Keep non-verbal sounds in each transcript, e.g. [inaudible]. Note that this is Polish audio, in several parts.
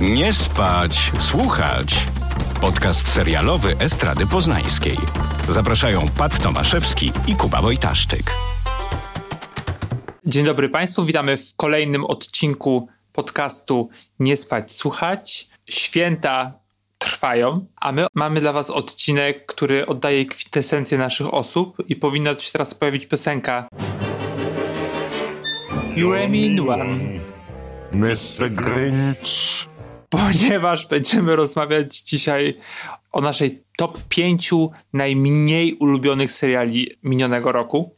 Nie spać, słuchać. Podcast serialowy Estrady Poznańskiej. Zapraszają Pat Tomaszewski i Kuba Wojtaszczyk. Dzień dobry Państwu, witamy w kolejnym odcinku podcastu Nie spać, słuchać. Święta trwają, a my mamy dla Was odcinek, który oddaje kwintesencję naszych osób i powinna tu się teraz pojawić piosenka. You mean one. Mr. Grinch. Ponieważ będziemy rozmawiać dzisiaj o naszej top 5 najmniej ulubionych seriali minionego roku.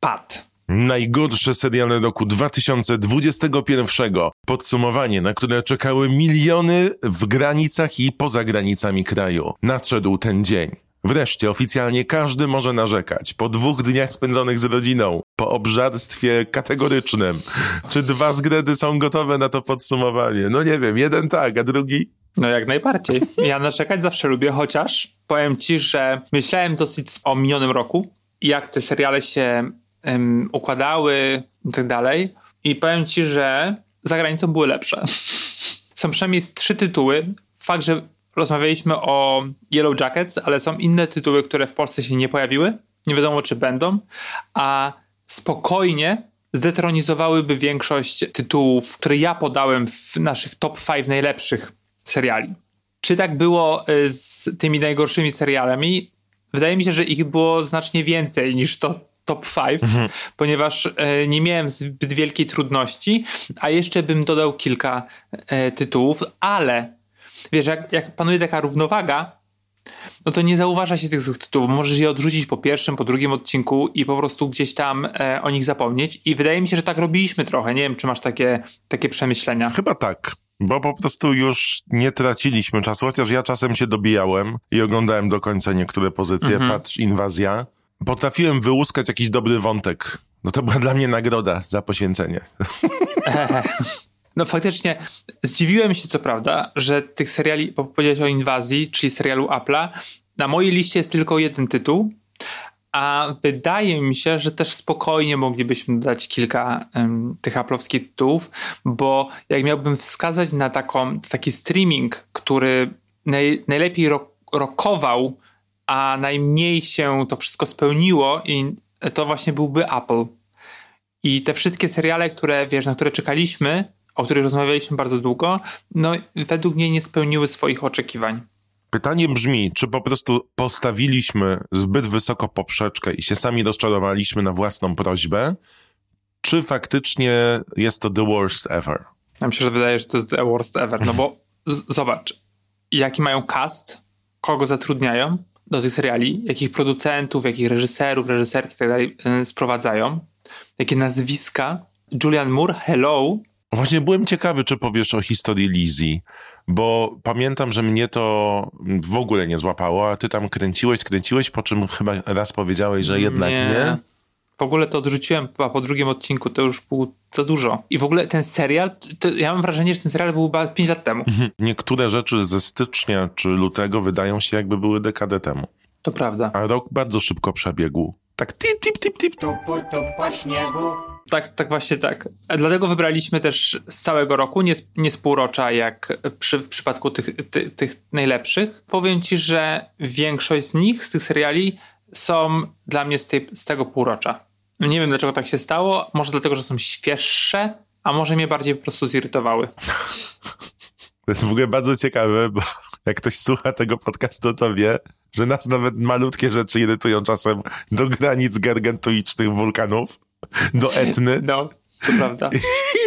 Pat. Najgorsze seriale roku 2021. Podsumowanie, na które czekały miliony w granicach i poza granicami kraju. Nadszedł ten dzień. Wreszcie oficjalnie każdy może narzekać. Po dwóch dniach spędzonych z rodziną, po obżarstwie kategorycznym. Czy dwa zgredy są gotowe na to podsumowanie? No nie wiem, jeden tak, a drugi no jak najbardziej. Ja narzekać zawsze lubię, chociaż powiem ci, że myślałem dosyć o minionym roku jak te seriale się um, układały i tak dalej. I powiem ci, że za granicą były lepsze. Są przynajmniej trzy tytuły. Fakt, że rozmawialiśmy o Yellow Jackets, ale są inne tytuły, które w Polsce się nie pojawiły. Nie wiadomo, czy będą. A spokojnie zdetronizowałyby większość tytułów, które ja podałem w naszych top 5 najlepszych seriali. Czy tak było y, z tymi najgorszymi serialami? Wydaje mi się, że ich było znacznie więcej niż to top 5, mhm. ponieważ e, nie miałem zbyt wielkiej trudności, a jeszcze bym dodał kilka e, tytułów, ale wiesz, jak, jak panuje taka równowaga, no to nie zauważa się tych złych tytułów. Możesz je odrzucić po pierwszym, po drugim odcinku i po prostu gdzieś tam e, o nich zapomnieć. I wydaje mi się, że tak robiliśmy trochę. Nie wiem, czy masz takie, takie przemyślenia. Chyba tak. Bo po prostu już nie traciliśmy czasu, chociaż ja czasem się dobijałem i oglądałem do końca niektóre pozycje. Mhm. Patrz, inwazja potrafiłem wyłuskać jakiś dobry wątek. No to była dla mnie nagroda za poświęcenie. [laughs] No faktycznie zdziwiłem się co prawda, że tych seriali, bo powiedziałeś o inwazji, czyli serialu Apple'a, na mojej liście jest tylko jeden tytuł, a wydaje mi się, że też spokojnie moglibyśmy dać kilka um, tych aplowskich tytułów, bo jak miałbym wskazać na taką, taki streaming, który naj, najlepiej ro, rokował a najmniej się to wszystko spełniło i to właśnie byłby Apple. I te wszystkie seriale, które, wiesz, na które czekaliśmy, o których rozmawialiśmy bardzo długo, no według mnie nie spełniły swoich oczekiwań. Pytanie brzmi, czy po prostu postawiliśmy zbyt wysoko poprzeczkę i się sami rozczarowaliśmy na własną prośbę, czy faktycznie jest to the worst ever? Ja myślę, że wydaje, że to jest the worst ever, no bo zobacz, jaki mają cast, kogo zatrudniają, do tych seriali, jakich producentów, jakich reżyserów, reżyserki i tak dalej e, sprowadzają, jakie nazwiska. Julian Moore, hello. Właśnie byłem ciekawy, czy powiesz o historii Lizzie, bo pamiętam, że mnie to w ogóle nie złapało, a ty tam kręciłeś, kręciłeś, po czym chyba raz powiedziałeś, że jednak nie. nie. W ogóle to odrzuciłem chyba po drugim odcinku, to już było za dużo. I w ogóle ten serial, to, ja mam wrażenie, że ten serial był chyba 5 lat temu. Mhm. Niektóre rzeczy ze stycznia czy lutego wydają się jakby były dekadę temu. To prawda. A rok bardzo szybko przebiegł. Tak tip, tip, tip, tip. Tupu, tup po śniegu. Tak, tak właśnie tak. Dlatego wybraliśmy też z całego roku, nie z, nie z półrocza, jak przy, w przypadku tych, ty, tych najlepszych. Powiem ci, że większość z nich, z tych seriali, są dla mnie z, tej, z tego półrocza. Nie wiem dlaczego tak się stało. Może dlatego, że są świeższe, a może mnie bardziej po prostu zirytowały. To jest w ogóle bardzo ciekawe, bo [laughs] jak ktoś słucha tego podcastu, to wie, że nas nawet malutkie rzeczy irytują czasem do granic gargantuicznych wulkanów, do Etny. No, to prawda.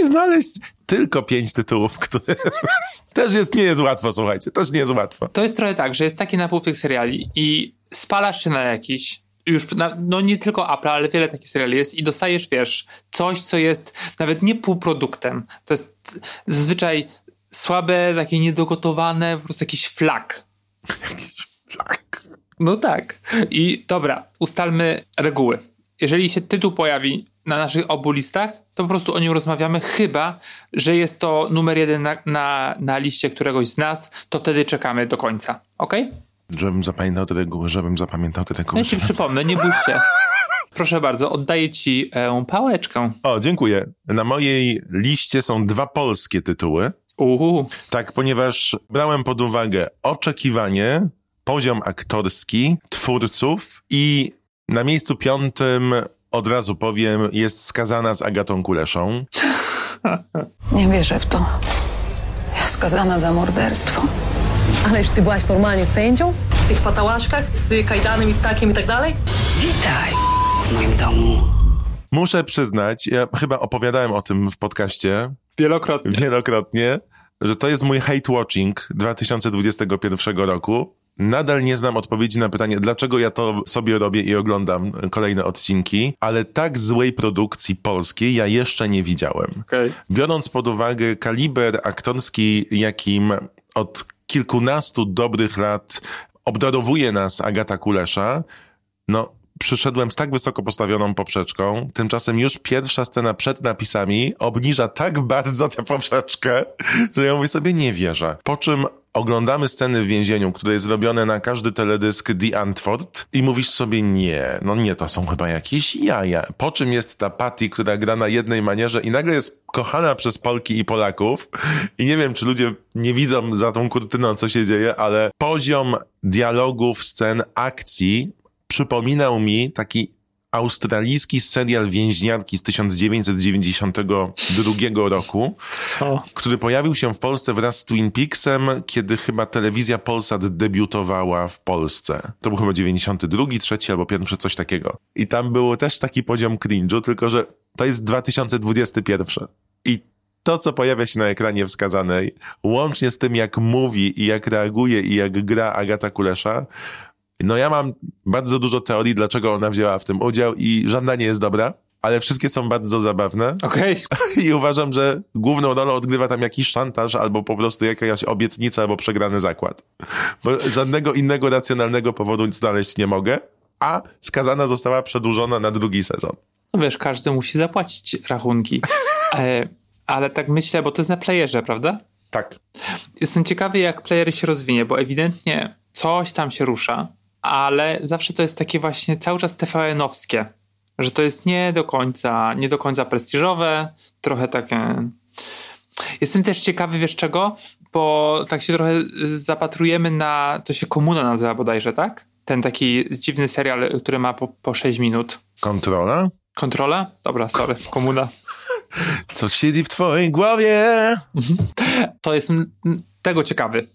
I znaleźć tylko pięć tytułów, które [laughs] też jest, nie jest łatwo, słuchajcie, też nie jest łatwo. To jest trochę tak, że jest taki napływ tych seriali i spalasz się na jakiś, już, na, no nie tylko Apple, ale wiele takich seriali jest i dostajesz, wiesz, coś, co jest nawet nie półproduktem. To jest zazwyczaj słabe, takie niedogotowane, po prostu jakiś flak. Jakiś flak. No tak. I dobra, ustalmy reguły. Jeżeli się tytuł pojawi na naszych obu listach, to po prostu o nim rozmawiamy, chyba, że jest to numer jeden na, na, na liście któregoś z nas, to wtedy czekamy do końca. Ok? Żebym zapamiętał te reguły, żebym zapamiętał te reguły. Ja ci przypomnę, nie bój się. Proszę bardzo, oddaję ci e, pałeczkę. O, dziękuję. Na mojej liście są dwa polskie tytuły. Uhu. Tak, ponieważ brałem pod uwagę oczekiwanie, poziom aktorski, twórców i na miejscu piątym od razu powiem, jest skazana z Agatą Kuleszą. [laughs] Nie wierzę w to. Skazana za morderstwo. Ależ ty byłaś normalnie sędzią? W tych fatałaszkach z kajdanem i ptakiem i tak dalej? Witaj w moim domu. Muszę przyznać, ja chyba opowiadałem o tym w podcaście Wielokrotnie. wielokrotnie, że to jest mój hate watching 2021 roku. Nadal nie znam odpowiedzi na pytanie, dlaczego ja to sobie robię i oglądam kolejne odcinki, ale tak złej produkcji polskiej ja jeszcze nie widziałem. Okej. Biorąc pod uwagę kaliber aktorski, jakim od kilkunastu dobrych lat obdarowuje nas Agata Kulesza, no przyszedłem z tak wysoko postawioną poprzeczką, tymczasem już pierwsza scena przed napisami obniża tak bardzo tę poprzeczkę, że ja mówię sobie, nie wierzę. Po czym oglądamy sceny w więzieniu, które jest robione na każdy teledysk The Antwoord i mówisz sobie, nie, no nie, to są chyba jakieś jaja. Po czym jest ta Patty, która gra na jednej manierze i nagle jest kochana przez Polki i Polaków i nie wiem, czy ludzie nie widzą za tą kurtyną, co się dzieje, ale poziom dialogów, scen, akcji przypominał mi taki australijski serial więźniarki z 1992 roku, Co? który pojawił się w Polsce wraz z Twin Peaksem, kiedy chyba telewizja Polsat debiutowała w Polsce. To był chyba 92, trzeci albo pierwszy, coś takiego. I tam był też taki poziom cringe'u, tylko że to jest 2021. I to, co pojawia się na ekranie wskazanej, łącznie z tym, jak mówi i jak reaguje i jak gra Agata Kulesza, no ja mam bardzo dużo teorii, dlaczego ona wzięła w tym udział i żadna nie jest dobra, ale wszystkie są bardzo zabawne. Okej. [laughs] I uważam, że główną rolę odgrywa tam jakiś szantaż, albo po prostu jakaś obietnica, albo przegrany zakład. Bo żadnego innego racjonalnego powodu znaleźć nie mogę, a skazana została przedłużona na drugi sezon. No wiesz, każdy musi zapłacić rachunki. [laughs] E, ale tak myślę, bo to jest na playerze, prawda? Tak. Jestem ciekawy, jak player się rozwinie, bo ewidentnie coś tam się rusza, ale zawsze to jest takie właśnie cały czas TVN-owskie, że to jest nie do końca, nie do końca prestiżowe, trochę takie... Jestem też ciekawy, wiesz czego? Bo tak się trochę zapatrujemy na, to się Komuna nazywa bodajże, tak? Ten taki dziwny serial, który ma po, po 6 minut. Kontrola? Kontrola? Dobra, sorry, Komuna. Co siedzi w twojej głowie? To jestem tego ciekawy,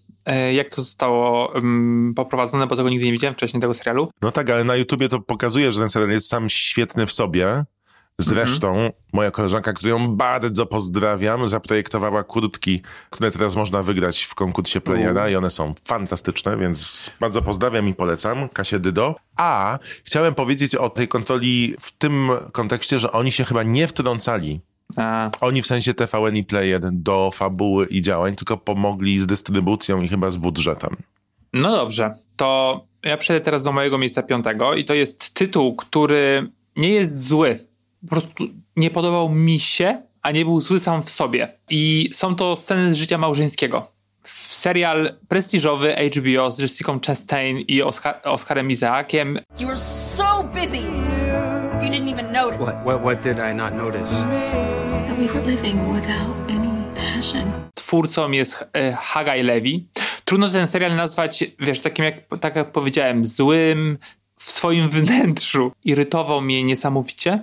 jak to zostało um, poprowadzone, bo tego nigdy nie widziałem wcześniej, tego serialu. No tak, ale na YouTubie to pokazuje, że ten serial jest sam świetny w sobie. Zresztą moja koleżanka, którą bardzo pozdrawiam, zaprojektowała kurtki, które teraz można wygrać w konkursie Playera i one są fantastyczne, więc bardzo pozdrawiam i polecam. Kasię Dydo. A chciałem powiedzieć o tej kontroli w tym kontekście, że oni się chyba nie wtrącali A, oni w sensie TVN i Player do fabuły i działań, tylko pomogli z dystrybucją i chyba z budżetem. no dobrze, to ja przejdę teraz do mojego miejsca piątego i to jest tytuł, który nie jest zły. Po prostu nie podobał mi się, a nie był zły sam w sobie. I są to sceny z życia małżeńskiego. Serial prestiżowy HBO z Jessica Chastain i Oscar, Oscarem Isaakiem You were so busy. You didn't even notice. What, what, what did I not notice? that we were living without any passion. twórcą jest e, Haggai Levi. Trudno ten serial nazwać, wiesz, takim jak, tak jak powiedziałem, złym w swoim wnętrzu. Irytował mnie niesamowicie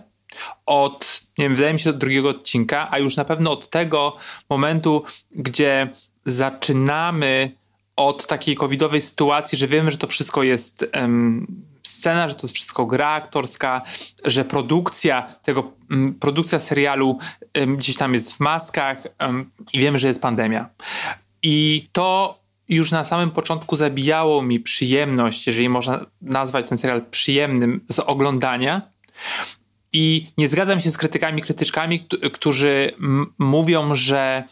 od, nie wiem, wydaje mi się od drugiego odcinka, a już na pewno od tego momentu, gdzie zaczynamy od takiej covidowej sytuacji, że wiemy, że to wszystko jest em, scena, że to jest wszystko gra aktorska, że produkcja tego, mm, produkcja serialu gdzieś tam jest w maskach i wiemy, że jest pandemia. I to już na samym początku zabijało mi przyjemność, jeżeli można nazwać ten serial przyjemnym z oglądania. I nie zgadzam się z krytykami, krytyczkami, któ- którzy mówią, że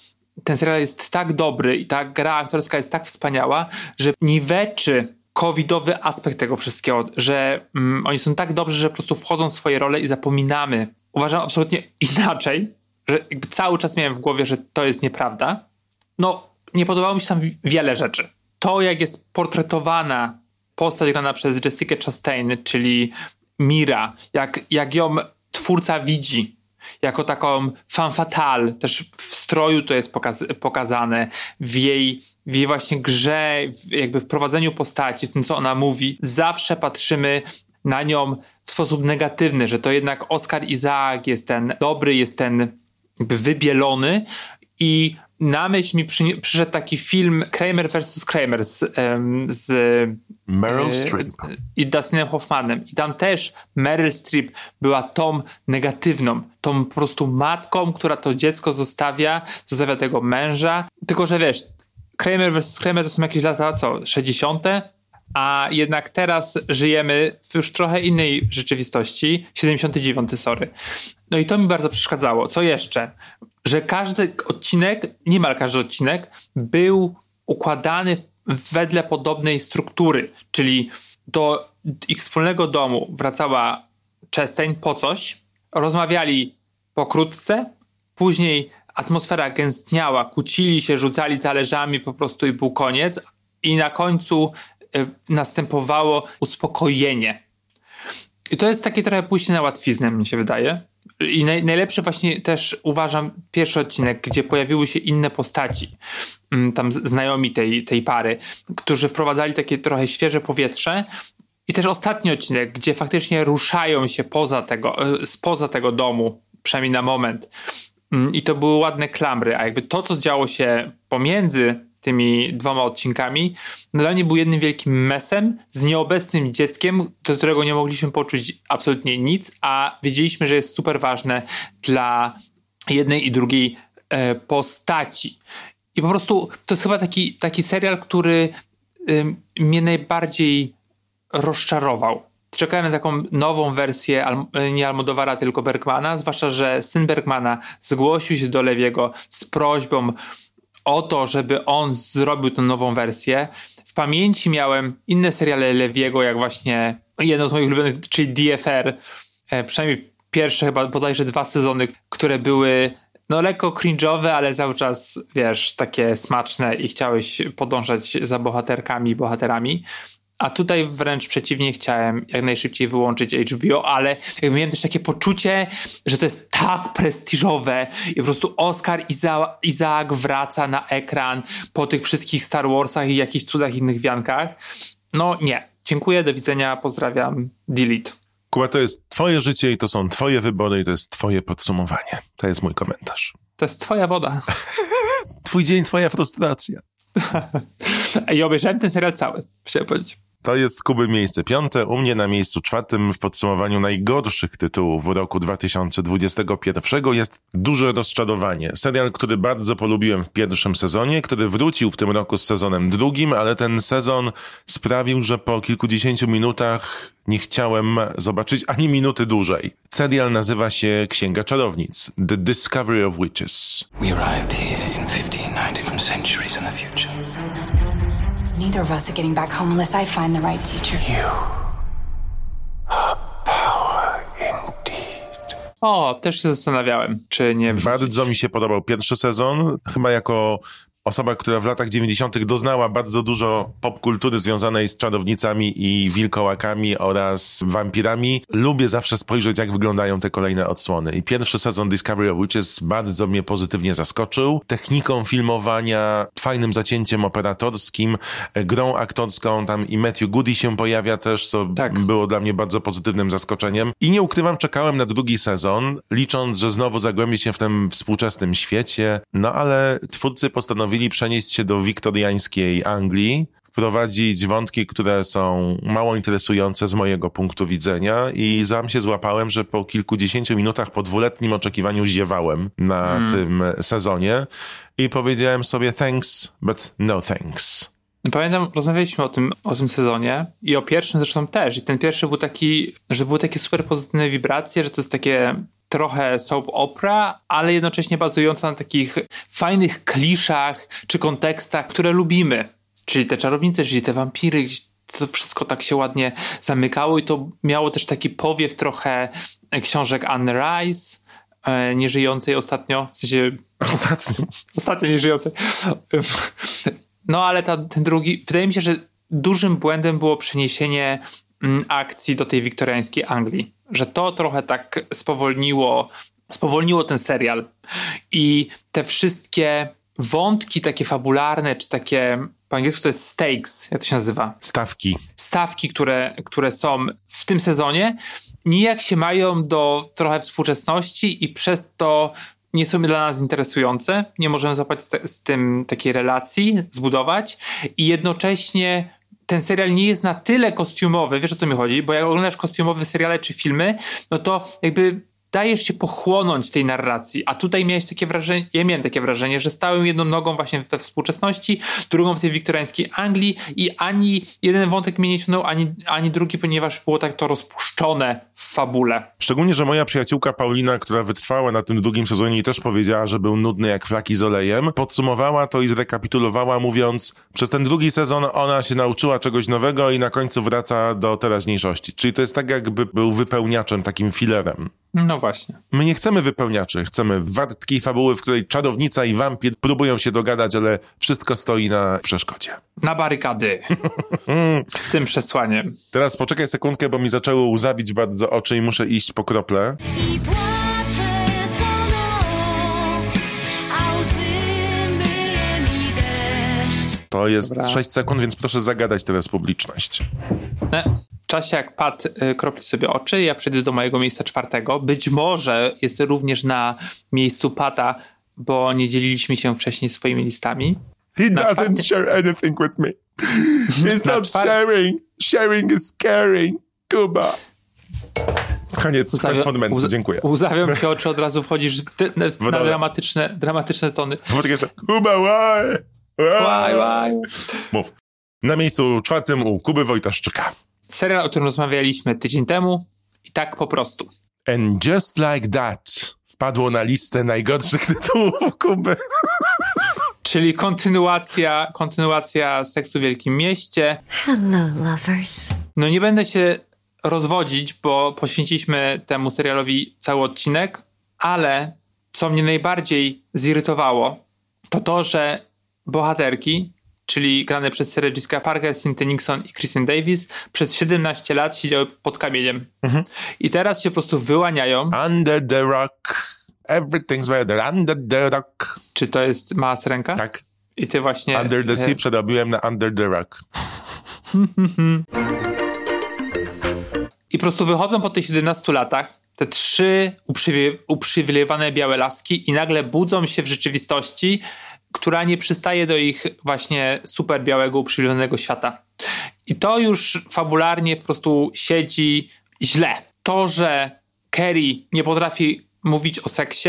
ten serial jest tak dobry i ta gra aktorska jest tak wspaniała, że niweczy covidowy aspekt tego wszystkiego, że mm, oni są tak dobrzy, że po prostu wchodzą w swoje role i zapominamy. Uważam absolutnie inaczej, że cały czas miałem w głowie, że to jest nieprawda. No, nie podobało mi się tam wi- wiele rzeczy. To, jak jest portretowana postać grana przez Jessica Chastain, czyli Mira, jak, jak ją twórca widzi jako taką fan fatale, też w stroju to jest pokaz- pokazane, w jej, w jej właśnie grze, jakby w prowadzeniu postaci, w tym co ona mówi. Zawsze patrzymy na nią w sposób negatywny, że to jednak Oscar Isaac jest ten dobry, jest ten jakby wybielony i na myśl mi przy, przyszedł taki film Kramer vs. Kramer z, em, z Meryl e, Streep. i Dustinem Hoffmanem. I tam też Meryl Streep była tą negatywną, tą po prostu matką, która to dziecko zostawia, zostawia tego męża. Tylko, że wiesz, Kramer vs. Kramer to są jakieś lata, co, 60., a jednak teraz żyjemy w już trochę innej rzeczywistości. 79, sorry. No i to mi bardzo przeszkadzało. Co jeszcze? Że każdy odcinek, niemal każdy odcinek, był układany wedle podobnej struktury, czyli do ich wspólnego domu wracała Chastain po coś, rozmawiali pokrótce, później atmosfera gęstniała, kłócili się, rzucali talerzami po prostu i był koniec i na końcu y, następowało uspokojenie. I to jest takie trochę pójście na łatwiznę, mi się wydaje. I naj, najlepszy właśnie też uważam pierwszy odcinek, gdzie pojawiły się inne postaci, mm, tam znajomi tej, tej pary, którzy wprowadzali takie trochę świeże powietrze. I też ostatni odcinek, gdzie faktycznie ruszają się poza tego, e, spoza tego domu, przynajmniej na moment. Mm, I to były ładne klamry, a jakby to, co działo się pomiędzy tymi dwoma odcinkami, no dla mnie był jednym wielkim mesem z nieobecnym dzieckiem, do którego nie mogliśmy poczuć absolutnie nic, a wiedzieliśmy, że jest super ważne dla jednej i drugiej e, postaci. I po prostu to jest chyba taki, taki serial, który ym, mnie najbardziej rozczarował. Czekałem na taką nową wersję Al- nie Almodovara, tylko Bergmana, zwłaszcza, że syn Bergmana zgłosił się do Lewiego z prośbą o to, żeby on zrobił tę nową wersję. W pamięci miałem inne seriale Lewiego, jak właśnie jedno z moich ulubionych, czyli DFR, e, przynajmniej pierwsze chyba bodajże dwa sezony, które były no lekko cringe'owe, ale cały czas, wiesz, takie smaczne i chciałeś podążać za bohaterkami bohaterami. A tutaj wręcz przeciwnie, chciałem jak najszybciej wyłączyć HBO, ale miałem też takie poczucie, że to jest tak prestiżowe i po prostu Oscar Iza- Isaac wraca na ekran po tych wszystkich Star Warsach i jakichś cudach innych wiankach. No nie. Dziękuję, do widzenia, pozdrawiam, delete. Kuba, to jest twoje życie i to są twoje wybory i to jest twoje podsumowanie. To jest mój komentarz. To jest twoja woda. [laughs] Twój dzień, twoja frustracja. [laughs] I obejrzałem ten serial cały, chciałem powiedzieć. To jest Kuby miejsce piąte, u mnie na miejscu czwartym w podsumowaniu najgorszych tytułów w roku 2021 jest Duże Rozczarowanie. Serial, który bardzo polubiłem w pierwszym sezonie, który wrócił w tym roku z sezonem drugim, ale ten sezon sprawił, że po kilkudziesięciu minutach nie chciałem zobaczyć ani minuty dłużej. Serial nazywa się Księga Czarownic, The Discovery of Witches. We arrived here in 1590 from centuries in the future. Neither of us are getting back home unless I find the right teacher. You are power indeed. O, też się zastanawiałem, czy nie wrzucić. Bardzo mi się podobał pierwszy sezon, chyba jako osoba, która w latach 90. doznała bardzo dużo popkultury związanej z czarownicami i wilkołakami oraz wampirami. Lubię zawsze spojrzeć, jak wyglądają te kolejne odsłony. I pierwszy sezon Discovery of Witches bardzo mnie pozytywnie zaskoczył. Techniką filmowania, fajnym zacięciem operatorskim, grą aktorską, tam i Matthew Goody się pojawia też, co Tak. było dla mnie bardzo pozytywnym zaskoczeniem. I nie ukrywam, czekałem na drugi sezon, licząc, że znowu zagłębię się w tym współczesnym świecie. No ale twórcy postanowili przenieść się do wiktoriańskiej Anglii, wprowadzić wątki, które są mało interesujące z mojego punktu widzenia i sam się złapałem, że po kilkudziesięciu minutach po dwuletnim oczekiwaniu ziewałem na tym sezonie i powiedziałem sobie thanks, but no thanks. Pamiętam, rozmawialiśmy o tym, o tym sezonie i o pierwszym zresztą też. I ten pierwszy był taki, że były takie super pozytywne wibracje, że to jest takie trochę soap opera, ale jednocześnie bazująca na takich fajnych kliszach czy kontekstach, które lubimy. Czyli te czarownice, czyli te wampiry, to wszystko tak się ładnie zamykało i to miało też taki powiew trochę książek Anne Rice, e, nieżyjącej ostatnio, w sensie [laughs] Ostatnio. ostatnio nieżyjącej. No ale ta, ten drugi, wydaje mi się, że dużym błędem było przeniesienie akcji do tej wiktoriańskiej Anglii. Że to trochę tak spowolniło, spowolniło ten serial. I te wszystkie wątki takie fabularne, czy takie, po angielsku to jest stakes, jak to się nazywa? Stawki. Stawki, które, które są w tym sezonie, nijak się mają do trochę współczesności i przez to nie są dla nas interesujące. Nie możemy zapać z, z tym takiej relacji, zbudować i jednocześnie ten serial nie jest na tyle kostiumowy, wiesz o co mi chodzi, bo jak oglądasz kostiumowe seriale czy filmy, no to jakby dajesz się pochłonąć tej narracji, a tutaj miałeś takie wrażenie, ja miałem takie wrażenie, że stałem jedną nogą właśnie we współczesności, drugą w tej wiktoriańskiej Anglii i ani jeden wątek mnie nie ciągnął, ani, ani drugi, ponieważ było tak to rozpuszczone w fabule. Szczególnie, że moja przyjaciółka Paulina, która wytrwała na tym drugim sezonie i też powiedziała, że był nudny jak flaki z olejem, podsumowała to i zrekapitulowała mówiąc, przez ten drugi sezon ona się nauczyła czegoś nowego i na końcu wraca do teraźniejszości. Czyli to jest tak jakby był wypełniaczem, takim filerem. No właśnie. My nie chcemy wypełniaczy, chcemy wartkiej fabuły, w której czarownica i wampir próbują się dogadać, ale wszystko stoi na przeszkodzie. Na barykady. [laughs] Z tym przesłaniem. Teraz poczekaj sekundkę, bo mi zaczęło łzawić bardzo oczy i muszę iść po krople. I To jest Dobra. 6 sekund, więc proszę zagadać teraz publiczność. No, w czasie jak Pat y, kropli sobie oczy, ja przejdę do mojego miejsca czwartego. Być może jest również na miejscu Pata, bo nie dzieliliśmy się wcześniej swoimi listami. He Na czwartym- share anything with me. He's [laughs] Na czwar- sharing. Sharing is caring. Kuba. Koniec Łzawia- fundamentu, dziękuję. Łzawią ci oczy, od razu wchodzisz w te, [laughs] na Woda. dramatyczne, dramatyczne tony. Kuba, why? Łaj, łaj. Mów. Na miejscu czwartym u Kuby Wojtaszczyka. Serial, o którym rozmawialiśmy tydzień temu i tak po prostu. And just like that wpadło na listę najgorszych [laughs] tytułów Kuby. Czyli kontynuacja, kontynuacja Seksu w Wielkim Mieście. Hello, lovers. No nie będę się rozwodzić, bo poświęciliśmy temu serialowi cały odcinek, ale co mnie najbardziej zirytowało, to to, że bohaterki, czyli grane przez Sarah Jessica Parker, Cynthia Nixon i Kristen Davis, przez 17 lat siedziały pod kamieniem. I teraz się po prostu wyłaniają. Under the rock. Everything's better. Under the rock. Czy to jest mała ręka? Tak. I ty właśnie... Under the e, sea przerobiłem na Under the rock. I po prostu wychodzą po tych 17 latach te trzy uprzywi- uprzywilejowane białe laski i nagle budzą się w rzeczywistości, która nie przystaje do ich właśnie super białego, uprzywilejowanego świata. I to już fabularnie po prostu siedzi źle. To, że Kerry nie potrafi mówić o seksie,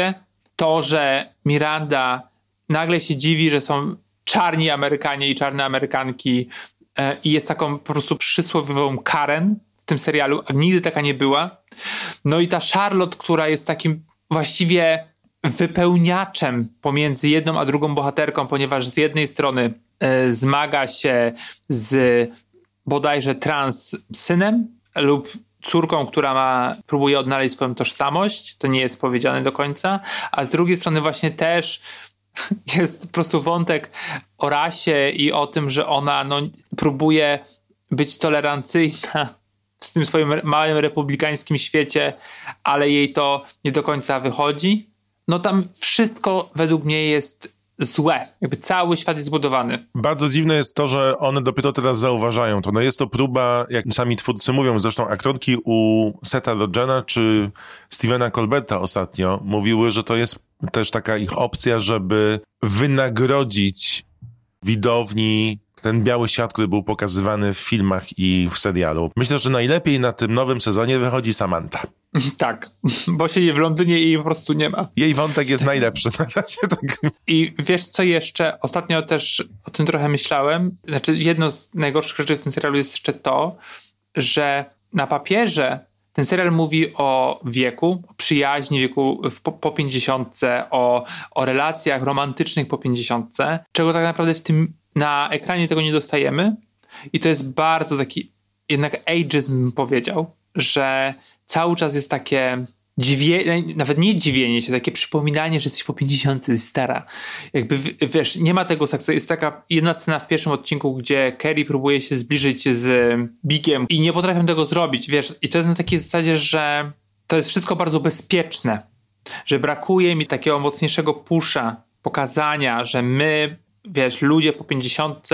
to, że Miranda nagle się dziwi, że są czarni Amerykanie i czarne Amerykanki e, i jest taką po prostu przysłowiową Karen w tym serialu, a nigdy taka nie była. No i ta Charlotte, która jest takim właściwie wypełniaczem pomiędzy jedną a drugą bohaterką, ponieważ z jednej strony e, zmaga się z bodajże trans synem lub córką, która ma, próbuje odnaleźć swoją tożsamość, to nie jest powiedziane do końca, a z drugiej strony właśnie też [laughs] jest po prostu wątek o rasie i o tym, że ona no, próbuje być tolerancyjna w tym swoim małym republikańskim świecie, ale jej to nie do końca wychodzi. No tam wszystko według mnie jest złe. Jakby cały świat jest zbudowany. Bardzo dziwne jest to, że one dopiero teraz zauważają to. No jest to próba, jak sami twórcy mówią, zresztą aktorki u Seta Rogena czy Stevena Colberta ostatnio mówiły, że to jest też taka ich opcja, żeby wynagrodzić widowni ten biały świat, który był pokazywany w filmach i w serialu. Myślę, że najlepiej na tym nowym sezonie wychodzi Samantha. [laughs] Tak, [laughs] bo siedzi w Londynie i jej po prostu nie ma. Jej wątek jest najlepszy [laughs] na razie. Tak. I wiesz co jeszcze? Ostatnio też o tym trochę myślałem. Znaczy, jedno z najgorszych rzeczy w tym serialu jest jeszcze to, że na papierze ten serial mówi o wieku, o przyjaźni wieku po, po 50, o, o relacjach romantycznych po 50, czego tak naprawdę w tym na ekranie tego nie dostajemy. I to jest bardzo taki jednak ageism powiedział, że cały czas jest takie dziwienie, nawet nie dziwienie się, takie przypominanie, że jesteś po 50, jesteś stara. Jakby, wiesz, nie ma tego seksu. Jest taka jedna scena w pierwszym odcinku, gdzie Kerry próbuje się zbliżyć z Bigiem i nie potrafią tego zrobić, wiesz. I to jest na takiej zasadzie, że to jest wszystko bardzo bezpieczne. że brakuje mi takiego mocniejszego pusza, pokazania, że my, wiesz, ludzie po 50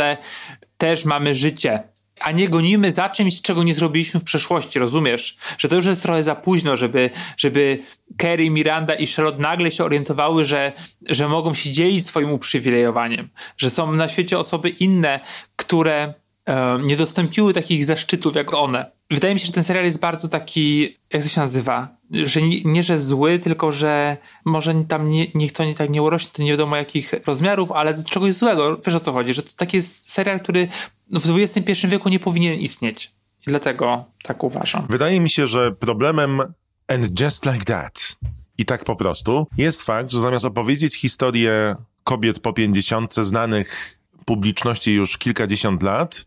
też mamy życie, a nie gonimy za czymś, czego nie zrobiliśmy w przeszłości, rozumiesz? Że to już jest trochę za późno, żeby, żeby Kerry, Miranda i Charlotte nagle się orientowały, że, że mogą się dzielić swoim uprzywilejowaniem, że są na świecie osoby inne, które e, nie dostąpiły takich zaszczytów jak one. Wydaje mi się, że ten serial jest bardzo taki, jak to się nazywa? Że nie, nie że zły, tylko że może tam nie, niech to nie tak nie urośnie, to nie wiadomo jakich rozmiarów, ale do czegoś złego. Wiesz o co chodzi? Że to taki jest serial, który w XXI wieku nie powinien istnieć. I dlatego tak uważam. Wydaje mi się, że problemem and just like that i tak po prostu jest fakt, że zamiast opowiedzieć historię kobiet po 50 znanych publiczności już kilkadziesiąt lat,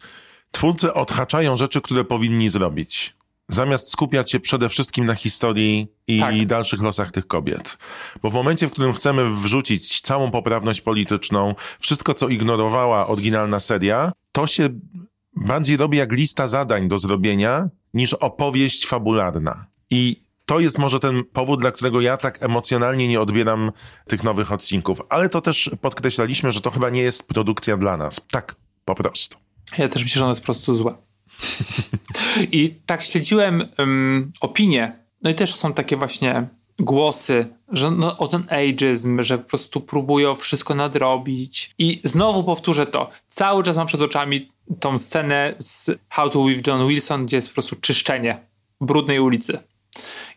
twórcy odhaczają rzeczy, które powinni zrobić. Zamiast skupiać się przede wszystkim na historii i Tak. dalszych losach tych kobiet. Bo w momencie, w którym chcemy wrzucić całą poprawność polityczną, wszystko, co ignorowała oryginalna seria, to się bardziej robi jak lista zadań do zrobienia, niż opowieść fabularna. I to jest może ten powód, dla którego ja tak emocjonalnie nie odbieram tych nowych odcinków. Ale to też podkreślaliśmy, że to chyba nie jest produkcja dla nas. Tak, po prostu. Ja też myślę, że ona jest po prostu zła. [laughs] I tak śledziłem um, opinie, no i też są takie właśnie głosy, że no, o ten ageism, że po prostu próbują wszystko nadrobić. I znowu powtórzę to. Cały czas mam przed oczami tą scenę z How to with John Wilson, gdzie jest po prostu czyszczenie brudnej ulicy.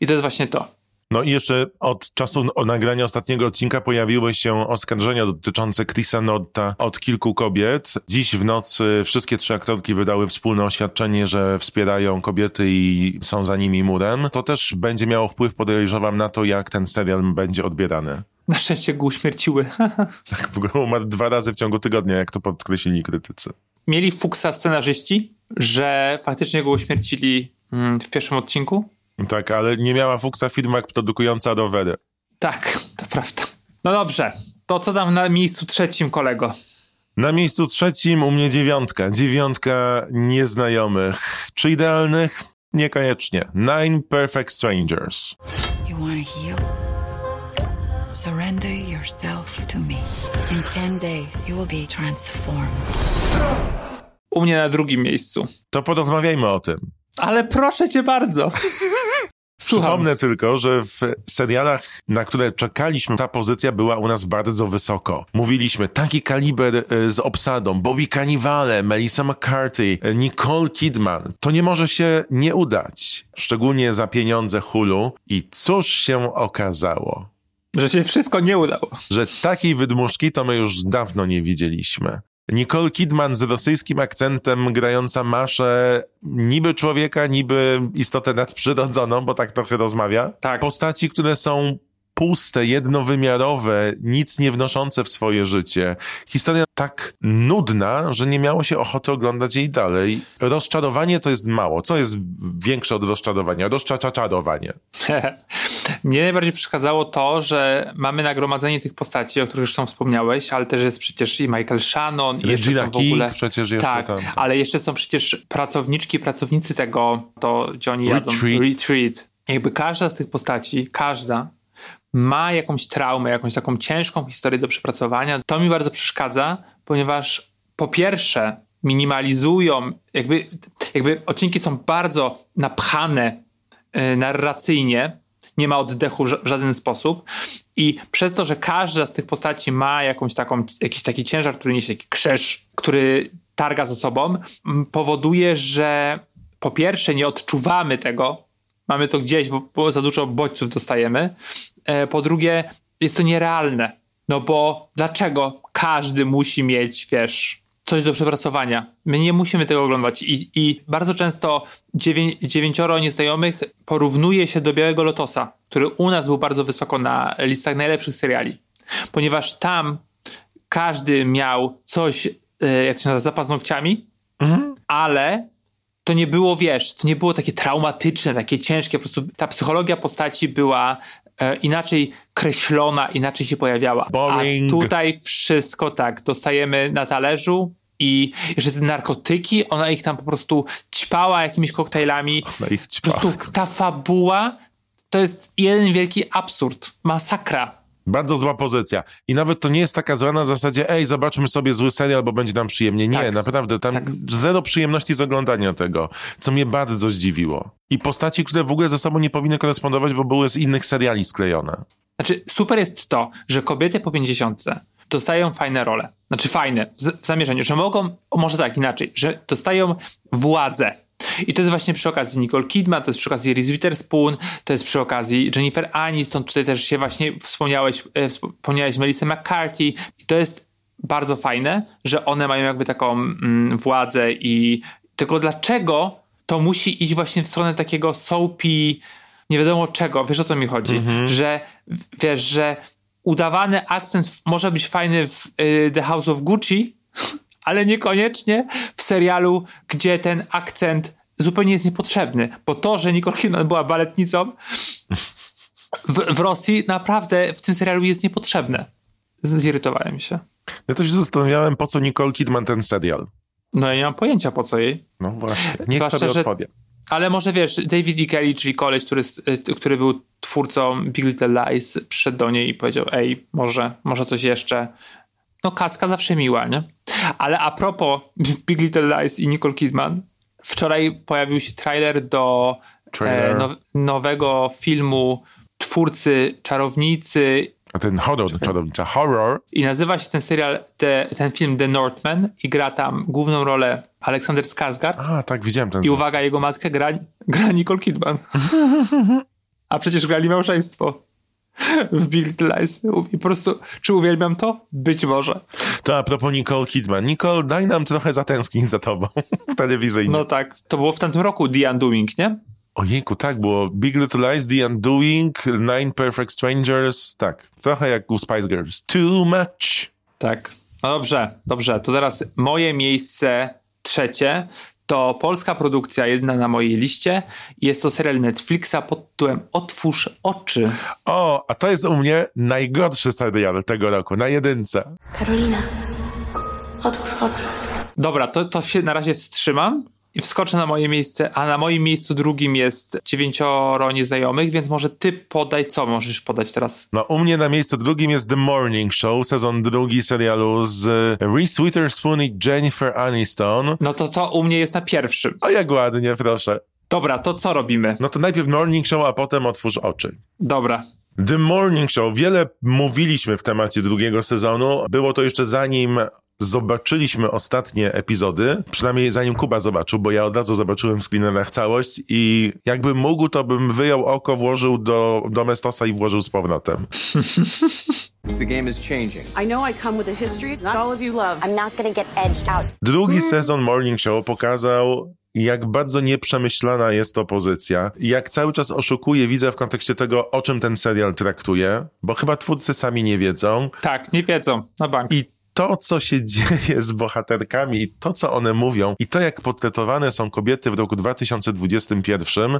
I to jest właśnie to. No i jeszcze od czasu nagrania ostatniego odcinka pojawiły się oskarżenia dotyczące Chrisa Notta od kilku kobiet. Dziś w nocy wszystkie trzy aktorki wydały wspólne oświadczenie, że wspierają kobiety i są za nimi murem. To też będzie miało wpływ, podejrzewam, na to, jak ten serial będzie odbierany. Na szczęście go uśmierciły. [laughs] Tak, w ogóle umarł dwa razy w ciągu tygodnia, jak to podkreślili krytycy. Mieli fuksa scenarzyści, że faktycznie go uśmiercili mm, w pierwszym odcinku. Tak, ale nie miała fuksa firma produkująca rowery. Tak, to prawda. No dobrze, to co tam na miejscu trzecim, kolego? Na miejscu trzecim u mnie dziewiątka. Dziewiątka nieznajomych. Czy idealnych? Niekoniecznie. Nine Perfect Strangers. You want to heal? Surrender yourself to me. In 10 days, you will be transformed. U mnie na drugim miejscu. To porozmawiajmy o tym. Ale proszę cię bardzo. [laughs] Słucham. Przypomnę tylko, że w serialach, na które czekaliśmy, ta pozycja była u nas bardzo wysoko. Mówiliśmy, taki kaliber e, z obsadą, Bobby Cannavale, Melissa McCarthy, e, Nicole Kidman. To nie może się nie udać. Szczególnie za pieniądze Hulu. I cóż się okazało? Że się wszystko nie udało. Że takiej wydmuszki to my już dawno nie widzieliśmy. Nicole Kidman z rosyjskim akcentem grająca Maszę niby człowieka, niby istotę nadprzyrodzoną, bo tak trochę rozmawia. Tak. Postaci, które są puste, jednowymiarowe, nic nie wnoszące w swoje życie. Historia tak nudna, że nie miało się ochoty oglądać jej dalej. Rozczarowanie to jest mało. Co jest większe od rozczarowania? Rozczaczaczarowanie. [laughs] Mnie najbardziej przeszkadzało to, że mamy nagromadzenie tych postaci, o których już są wspomniałeś, ale też jest przecież i Michael Shannon, i jeszcze są w ogóle... King przecież jeszcze tak, tam. ale jeszcze są przecież pracowniczki, pracownicy tego, to jadą. Retreat. Retreat. Jakby każda z tych postaci, każda ma jakąś traumę, jakąś taką ciężką historię do przepracowania. To mi bardzo przeszkadza, ponieważ po pierwsze minimalizują, jakby, jakby odcinki są bardzo napchane e, narracyjnie, nie ma oddechu w żaden sposób i przez to, że każda z tych postaci ma jakąś taką, jakiś taki ciężar, który niesie taki krzyż, który targa za sobą, powoduje, że po pierwsze nie odczuwamy tego, mamy to gdzieś, bo, bo za dużo bodźców dostajemy, e, po drugie jest to nierealne, no bo dlaczego każdy musi mieć, wiesz, coś do przepracowania. My nie musimy tego oglądać i, i bardzo często dziewię, dziewięcioro nieznajomych porównuje się do Białego Lotosa, który u nas był bardzo wysoko na listach najlepszych seriali, ponieważ tam każdy miał coś, e, jak to się nazywa, za paznokciami, ale to nie było, wiesz, to nie było takie traumatyczne, takie ciężkie, po prostu ta psychologia postaci była e, inaczej kreślona, inaczej się pojawiała. Boring. A tutaj wszystko tak, dostajemy na talerzu i jeszcze te narkotyki, ona ich tam po prostu ćpała jakimiś koktajlami. Ona ich Po prostu ćpała. ta fabuła to jest jeden wielki absurd. Masakra. Bardzo zła pozycja. I nawet to nie jest taka zła na zasadzie, ej, zobaczmy sobie zły serial, bo będzie nam przyjemnie. Nie, Tak. naprawdę, tam zero przyjemności z oglądania tego, co mnie bardzo zdziwiło. I postaci, które w ogóle ze sobą nie powinny korespondować, bo były z innych seriali sklejone. Znaczy, super jest to, że kobiety po 50 dostają fajne role. Znaczy, fajne w, zamierzeniu, że mogą, może tak inaczej, że dostają władzę. I to jest właśnie przy okazji Nicole Kidman, to jest przy okazji Reese Witherspoon, to jest przy okazji Jennifer Aniston, tutaj też się właśnie wspomniałeś, e, wspomniałeś Melissa McCarthy. I to jest bardzo fajne, że one mają jakby taką mm, władzę i tylko dlaczego to musi iść właśnie w stronę takiego soapy, nie wiadomo czego, wiesz o co mi chodzi, że wiesz, że udawany akcent może być fajny w y, The House of Gucci, ale niekoniecznie w serialu, gdzie ten akcent zupełnie jest niepotrzebny, bo to, że Nicole Kidman była baletnicą w, w Rosji naprawdę w tym serialu jest niepotrzebne. Zirytowałem się. Ja to się zastanawiałem, po co Nicole Kidman ten serial. No ja nie mam pojęcia po co jej. No właśnie, niech Zwłaszcza, sobie że- odpowie. Ale może wiesz, David E. Kelly, czyli koleś, który, y, który był twórcą Big Little Lies, przyszedł do niej i powiedział, ej, może, może coś jeszcze. No kaska zawsze miła, nie? Ale a propos [laughs] Big Little Lies i Nicole Kidman, wczoraj pojawił się trailer do Trailer. e, now, nowego filmu twórcy Czarownicy A ten horror, czarownica, horror, i nazywa się ten serial, te, ten film The Northman i gra tam główną rolę Aleksander Skarsgård. a tak, widziałem ten. I uwaga, jego matkę gra, gra Nicole Kidman. [laughs] A przecież grali małżeństwo w Big Lies. I po prostu, czy uwielbiam to? Być może. To a propos Nicole Kidman. Nicole, daj nam trochę zatęsknić za tobą [laughs] telewizyjnie. No tak, to było w tamtym roku The Undoing, nie? Ojejku, tak było. Big Little Lies, The Undoing, Nine Perfect Strangers. Tak, trochę jak u Spice Girls. Too much. Tak. No dobrze, dobrze. To teraz moje miejsce trzecie to polska produkcja, jedna na mojej liście. Jest to serial Netflixa pod tytułem Otwórz oczy. O, a to jest u mnie najgorszy serial tego roku, na jedynce. Karolina, otwórz oczy. Dobra, to, to się na razie wstrzymam i wskoczę na moje miejsce, a na moim miejscu drugim jest dziewięcioro nieznajomych, więc może ty podaj, co możesz podać teraz? No, u mnie na miejscu drugim jest The Morning Show, sezon drugi serialu z Reese Witherspoon i Jennifer Aniston. No to to u mnie jest na pierwszym. O, jak ładnie, proszę. Dobra, to co robimy? No to najpierw Morning Show, a potem otwórz oczy. Dobra. The Morning Show. Wiele mówiliśmy w temacie drugiego sezonu. Było to jeszcze zanim zobaczyliśmy ostatnie epizody, przynajmniej zanim Kuba zobaczył, bo ja od razu zobaczyłem w screenerach całość i jakbym mógł, to bym wyjął oko, włożył do Domestosa i włożył z powrotem. [laughs] The game is changing. I know I come with a history not all of you love. I'm not gonna get edged out. Drugi sezon Morning Show pokazał, jak bardzo nieprzemyślana jest to pozycja. i Jak cały czas oszukuje widza w kontekście tego, o czym ten serial traktuje, bo chyba twórcy sami nie wiedzą. Tak, nie wiedzą, na bank. I to, co się [laughs] dzieje z bohaterkami, i to, co one mówią, i to, jak portretowane są kobiety w roku 2021,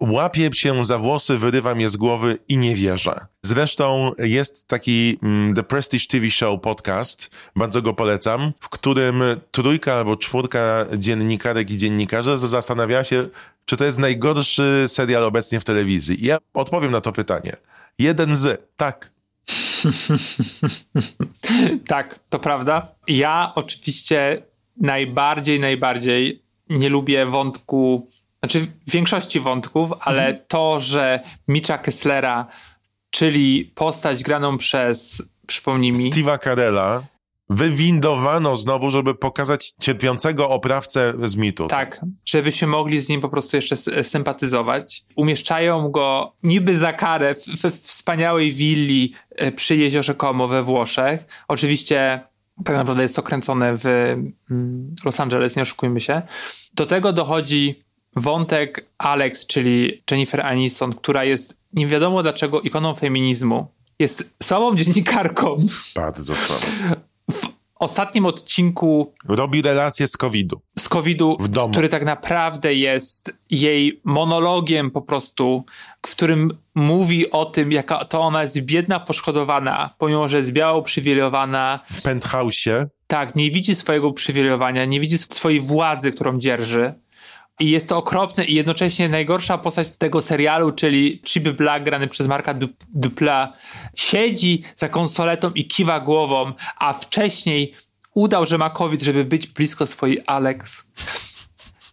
łapie się za włosy, wyrywa mnie z głowy i nie wierzę. Zresztą jest taki mm, The Prestige TV Show podcast, bardzo go polecam, w którym trójka albo czwórka dziennikarek i dziennikarzy zastanawiała się, czy to jest najgorszy serial obecnie w telewizji. I ja odpowiem na to pytanie. Jeden z, tak, tak, to prawda. Ja oczywiście najbardziej, najbardziej nie lubię wątku, znaczy większości wątków, ale to, że Mitcha Kesslera, czyli postać graną przez, przypomnij mi, Steve'a Carella wywindowano znowu, żeby pokazać cierpiącego oprawcę z mitu. Tak, żebyśmy mogli z nim po prostu jeszcze sympatyzować. Umieszczają go niby za karę w, w wspaniałej willi e, przy jeziorze Como we Włoszech. Oczywiście tak naprawdę jest to kręcone w mm, Los Angeles, nie oszukujmy się. Do tego dochodzi wątek Alex, czyli Jennifer Aniston, która jest nie wiadomo dlaczego ikoną feminizmu. Jest słabą dziennikarką. Bardzo słabo. Ostatnim odcinku Robi relacje z COVID-u. z COVID-u, który tak naprawdę jest jej monologiem po prostu, w którym mówi o tym, jaka to ona jest biedna, poszkodowana, pomimo, że jest biała, uprzywilejowana. W penthouse'ie Tak, nie widzi swojego uprzywilejowania, nie widzi swojej władzy, którą dzierży. I jest to okropne i jednocześnie najgorsza postać tego serialu, czyli Chip Black grany przez Marka Du- Dupla, siedzi za konsoletą i kiwa głową, a wcześniej udał, że ma COVID, żeby być blisko swojej Alex.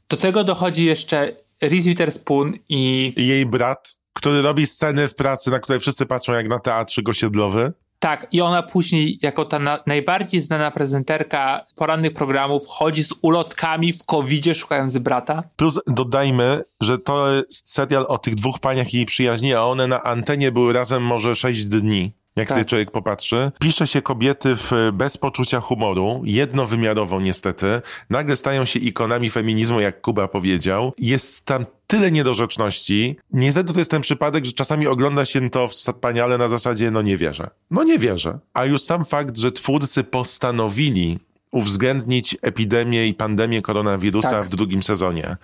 Do tego dochodzi jeszcze Reese Witherspoon i Jej brat, który robi sceny w pracy, na które wszyscy patrzą jak na teatrzyk osiedlowy. Tak, i ona później jako ta na, najbardziej znana prezenterka porannych programów chodzi z ulotkami w covidzie szukając brata. Plus dodajmy, że to jest serial o tych dwóch paniach i jej przyjaźni, a one na antenie były razem może 6 dni. Jak Tak. sobie człowiek popatrzy. Pisze się kobiety w, bez poczucia humoru, jednowymiarowo niestety. Nagle stają się ikonami feminizmu, jak Kuba powiedział. Jest tam tyle niedorzeczności. Niestety to jest ten przypadek, że czasami ogląda się to wspaniale na zasadzie, no nie wierzę. No nie wierzę. A już sam fakt, że twórcy postanowili uwzględnić epidemię i pandemię koronawirusa Tak. w drugim sezonie.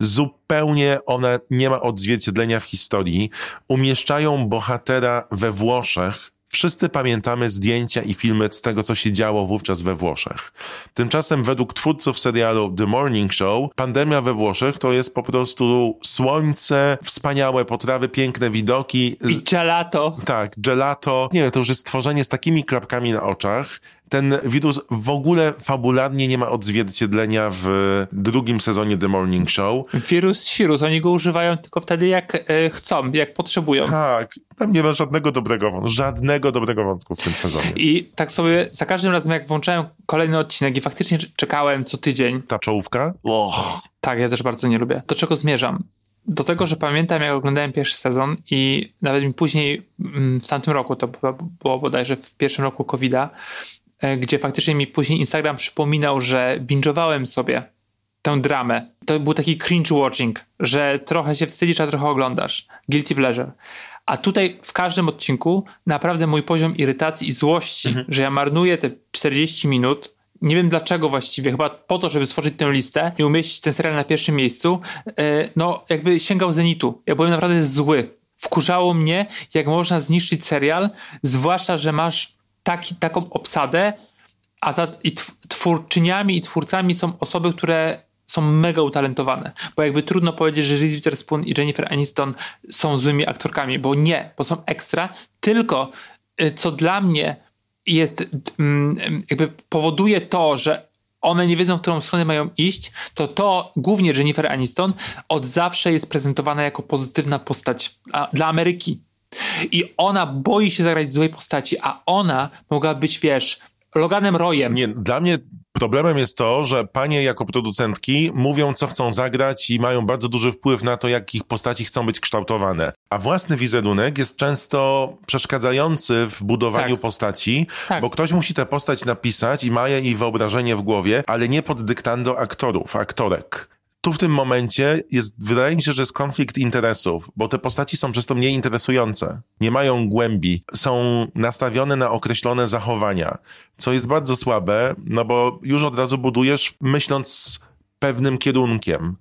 Zupełnie ona nie ma odzwierciedlenia w historii. Umieszczają bohatera we Włoszech. Wszyscy pamiętamy zdjęcia i filmy z tego, co się działo wówczas we Włoszech. Tymczasem według twórców serialu The Morning Show, pandemia we Włoszech to jest po prostu słońce, wspaniałe potrawy, piękne widoki. I gelato. Tak, gelato. Nie wiem, to już jest stworzenie z takimi klapkami na oczach. Ten wirus w ogóle fabularnie nie ma odzwierciedlenia w drugim sezonie The Morning Show. Wirus, świrus, oni go używają tylko wtedy jak e, chcą, jak potrzebują. Tak, tam nie ma żadnego dobrego wątku, żadnego dobrego wątku w tym sezonie. I tak sobie za każdym razem, jak włączałem kolejny odcinek i faktycznie czekałem co tydzień, Ta czołówka? Och. tak, ja też bardzo nie lubię. Do czego zmierzam? Do tego, że pamiętam, jak oglądałem pierwszy sezon i nawet mi później mm, w tamtym roku, to było, bodajże w pierwszym roku COVID-a, gdzie faktycznie mi później Instagram przypominał, że binge'owałem sobie tę dramę. To był taki cringe watching, że trochę się wstydzisz, a trochę oglądasz. Guilty pleasure. A tutaj w każdym odcinku naprawdę mój poziom irytacji i złości, że ja marnuję te 40 minut, nie wiem dlaczego właściwie, chyba po to, żeby stworzyć tę listę i umieścić ten serial na pierwszym miejscu, e, no jakby sięgał zenitu. Ja byłem naprawdę zły. Wkurzało mnie, jak można zniszczyć serial, zwłaszcza, że masz taki, taką obsadę, a za, i tw- twórczyniami i twórcami są osoby, które są mega utalentowane. Bo jakby trudno powiedzieć, że Reese Witherspoon i Jennifer Aniston są złymi aktorkami, bo nie, bo są ekstra, tylko y, co dla mnie jest, mm, jakby powoduje to, że one nie wiedzą, w którą stronę mają iść, to to głównie Jennifer Aniston od zawsze jest prezentowana jako pozytywna postać dla Ameryki. I ona boi się zagrać złej postaci, a ona mogła być, wiesz, Loganem Royem. Nie, dla mnie problemem jest to, że panie jako producentki mówią, co chcą zagrać i mają bardzo duży wpływ na to, jak ich postaci chcą być kształtowane. A własny wizerunek jest często przeszkadzający w budowaniu Tak. postaci, Tak. bo ktoś musi tę postać napisać i ma jej wyobrażenie w głowie, ale nie pod dyktando aktorów, aktorek. Tu w tym momencie jest, wydaje mi się, że jest konflikt interesów, bo te postaci są przez to mniej interesujące. Nie mają głębi, są nastawione na określone zachowania, co jest bardzo słabe, no bo już od razu budujesz myśląc pewnym kierunkiem.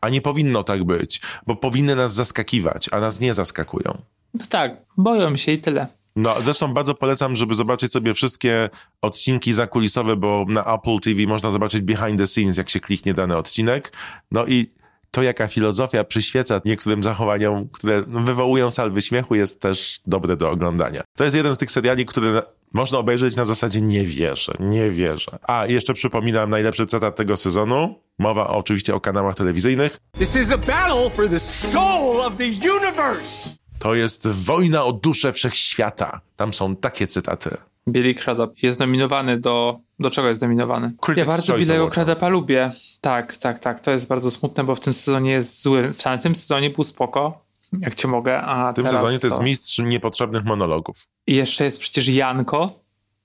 A nie powinno tak być, bo powinny nas zaskakiwać, a nas nie zaskakują. No tak, boją się i tyle. No, zresztą bardzo polecam, żeby zobaczyć sobie wszystkie odcinki zakulisowe, bo na Apple TV można zobaczyć behind the scenes, jak się kliknie dany odcinek. No i to, jaka filozofia przyświeca niektórym zachowaniom, które wywołują salwy śmiechu, jest też dobre do oglądania. To jest jeden z tych seriali, które można obejrzeć na zasadzie nie wierzę, nie wierzę. A, jeszcze przypominam najlepszy cytat tego sezonu. Mowa oczywiście o kanałach telewizyjnych. This is a battle for the soul of the universe! To jest wojna o duszę wszechświata. Tam są takie cytaty. Billy Crudup jest nominowany do... Do czego jest nominowany? Critics' ja bardzo Billy'ego. Crudupa lubię. Tak, tak, tak. To jest bardzo smutne, bo w tym sezonie jest zły. W tamtym sezonie był spoko, jak cię mogę, a W tym teraz sezonie to jest mistrz niepotrzebnych monologów. I jeszcze jest przecież Janko,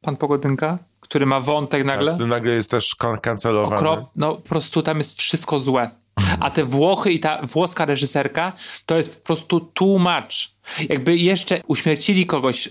pan Pogodynka, który ma wątek nagle. Który nagle jest też kan- kancelowany. Okrop, no po prostu tam jest wszystko złe. A te Włochy i ta włoska reżyserka to jest po prostu much. Jakby jeszcze uśmiercili kogoś